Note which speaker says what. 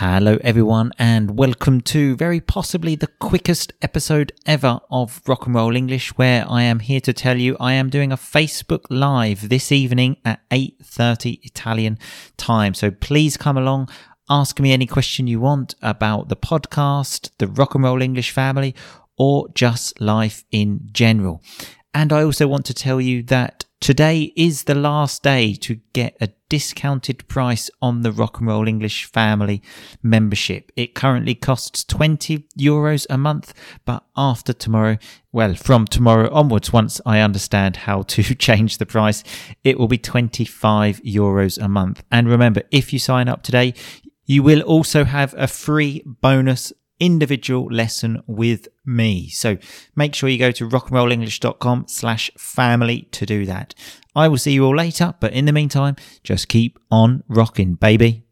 Speaker 1: Hello, everyone, and welcome to very possibly the quickest episode ever of Rock and Roll English, where I am here to tell you I am doing a Facebook Live this evening at 8:30 Italian time. So please come along, ask me any question you want about the podcast, the Rock and Roll English family, or just life in general. And I also want to tell you that Today is the last day to get a discounted price on the Rock and Roll English Family membership. It currently costs 20 euros a month, but after tomorrow, well, from tomorrow onwards, once I understand how to change the price, it will be 25 euros a month. And remember, if you sign up today, you will also have a free bonus individual lesson with me. So make sure you go to rockandrollenglish.com slash family to do that. I will see you all later, but in the meantime, just keep on rocking, baby.